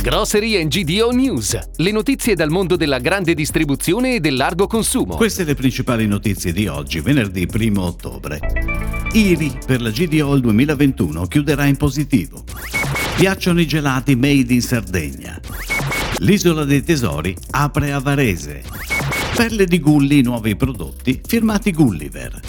Grocery GDO News, le notizie dal mondo della grande distribuzione e del largo consumo. Queste le principali notizie di oggi, venerdì 1 ottobre. IRI per la GDO il 2021 chiuderà in positivo. Piacciono i gelati made in Sardegna. L'isola dei tesori apre a Varese. Perle di Gulli nuovi prodotti firmati Gulliver.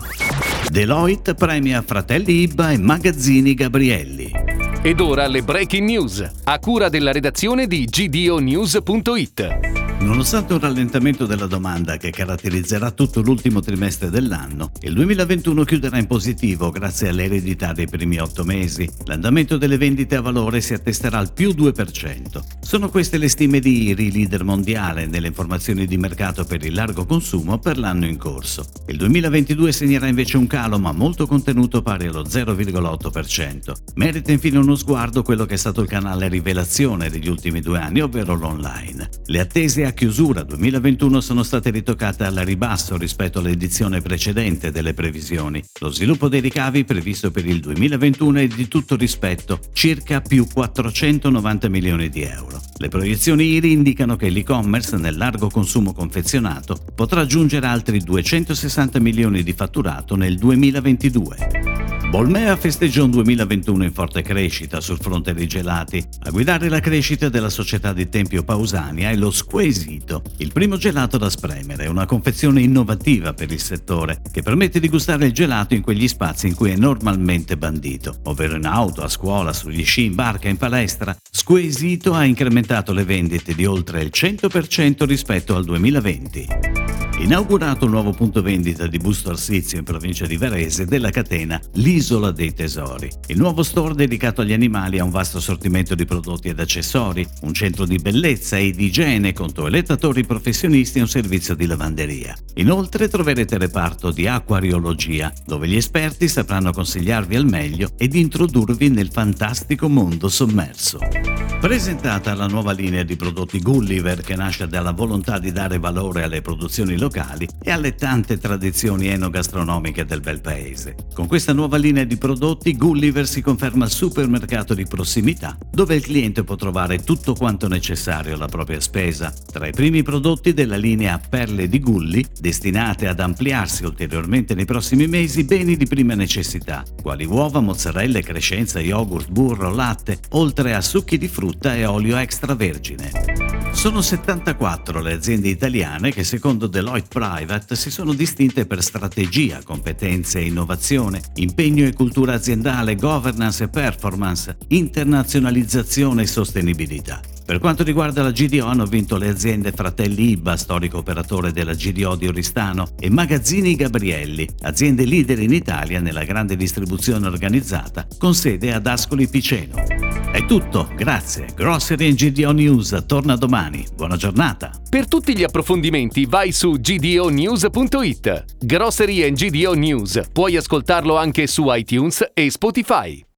Deloitte premia Fratelli Ibba e Magazzini Gabrielli. Ed ora le breaking news, a cura della redazione di gdonews.it. Nonostante un rallentamento della domanda che caratterizzerà tutto l'ultimo trimestre dell'anno, il 2021 chiuderà in positivo grazie all'eredità dei primi otto mesi. L'andamento delle vendite a valore si attesterà al più 2%. Sono queste le stime di IRI, leader mondiale nelle informazioni di mercato per il largo consumo per l'anno in corso. Il 2022 segnerà invece un calo ma molto contenuto pari allo 0,8%. Merita infine uno sguardo quello che è stato il canale rivelazione degli ultimi due anni, ovvero l'online. Le attese a chiusura 2021 sono state ritoccate alla ribasso rispetto all'edizione precedente delle previsioni. Lo sviluppo dei ricavi previsto per il 2021 è di tutto rispetto, circa più 490 milioni di euro. Le proiezioni IRI indicano che l'e-commerce nel largo consumo confezionato potrà aggiungere altri 260 milioni di fatturato nel 2022. Bolmea festeggia un 2021 in forte crescita sul fronte dei gelati. A guidare la crescita della società di Tempio Pausania è lo Squesito, il primo gelato da spremere, una confezione innovativa per il settore che permette di gustare il gelato in quegli spazi in cui è normalmente bandito, ovvero in auto, a scuola, sugli sci, in barca, in palestra. Squesito ha incrementato le vendite di oltre il 100% rispetto al 2020. Inaugurato un nuovo punto vendita di Busto Arsizio in provincia di Varese della catena L'Isola dei Tesori. Il nuovo store dedicato agli animali ha un vasto assortimento di prodotti ed accessori, un centro di bellezza e di igiene con toilettatori professionisti e un servizio di lavanderia. Inoltre troverete reparto di acquariologia, dove gli esperti sapranno consigliarvi al meglio ed introdurvi nel fantastico mondo sommerso. Presentata la nuova linea di prodotti Gulliver che nasce dalla volontà di dare valore alle produzioni locali e alle tante tradizioni enogastronomiche del bel paese. Con questa nuova linea di prodotti Gulliver si conferma supermercato di prossimità dove il cliente può trovare tutto quanto necessario alla propria spesa. Tra i primi prodotti della linea Perle di Gulli, destinate ad ampliarsi ulteriormente nei prossimi mesi, beni di prima necessità, quali uova, mozzarelle, crescenza, yogurt, burro, latte, oltre a succhi di frutta e olio extravergine. Sono 74 le aziende italiane che secondo Deloitte Private si sono distinte per strategia, competenze e innovazione, impegno e cultura aziendale, governance e performance, internazionalizzazione e sostenibilità. Per quanto riguarda la GDO hanno vinto le aziende Fratelli Ibba, storico operatore della GDO di Oristano, e Magazzini Gabrielli, aziende leader in Italia nella grande distribuzione organizzata, con sede ad Ascoli Piceno. È tutto, grazie. Grocery GDO News torna domani. Buona giornata. Per tutti gli approfondimenti vai su gdonews.it. Grocery GDO News. Puoi ascoltarlo anche su iTunes e Spotify.